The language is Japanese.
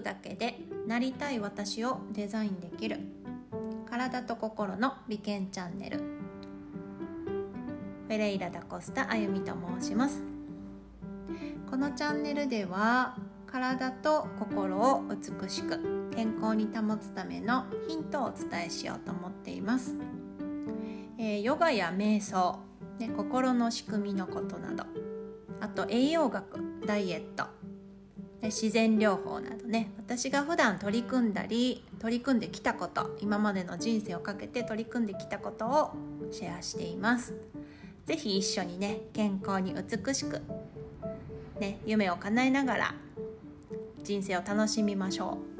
くだけでなりたい私をデザインできる。体と心の美健チャンネル。フェレイラ・ダ・コスタあゆみと申します。このチャンネルでは体と心を美しく健康に保つためのヒントをお伝えしようと思っています、えー、ヨガや瞑想、ね、心の仕組みのことなど。あと栄養学ダイエット。自然療法などね私が普段取り組んだり取り組んできたこと今までの人生をかけて取り組んできたことをシェアしています。是非一緒にね健康に美しくね夢を叶えながら人生を楽しみましょう。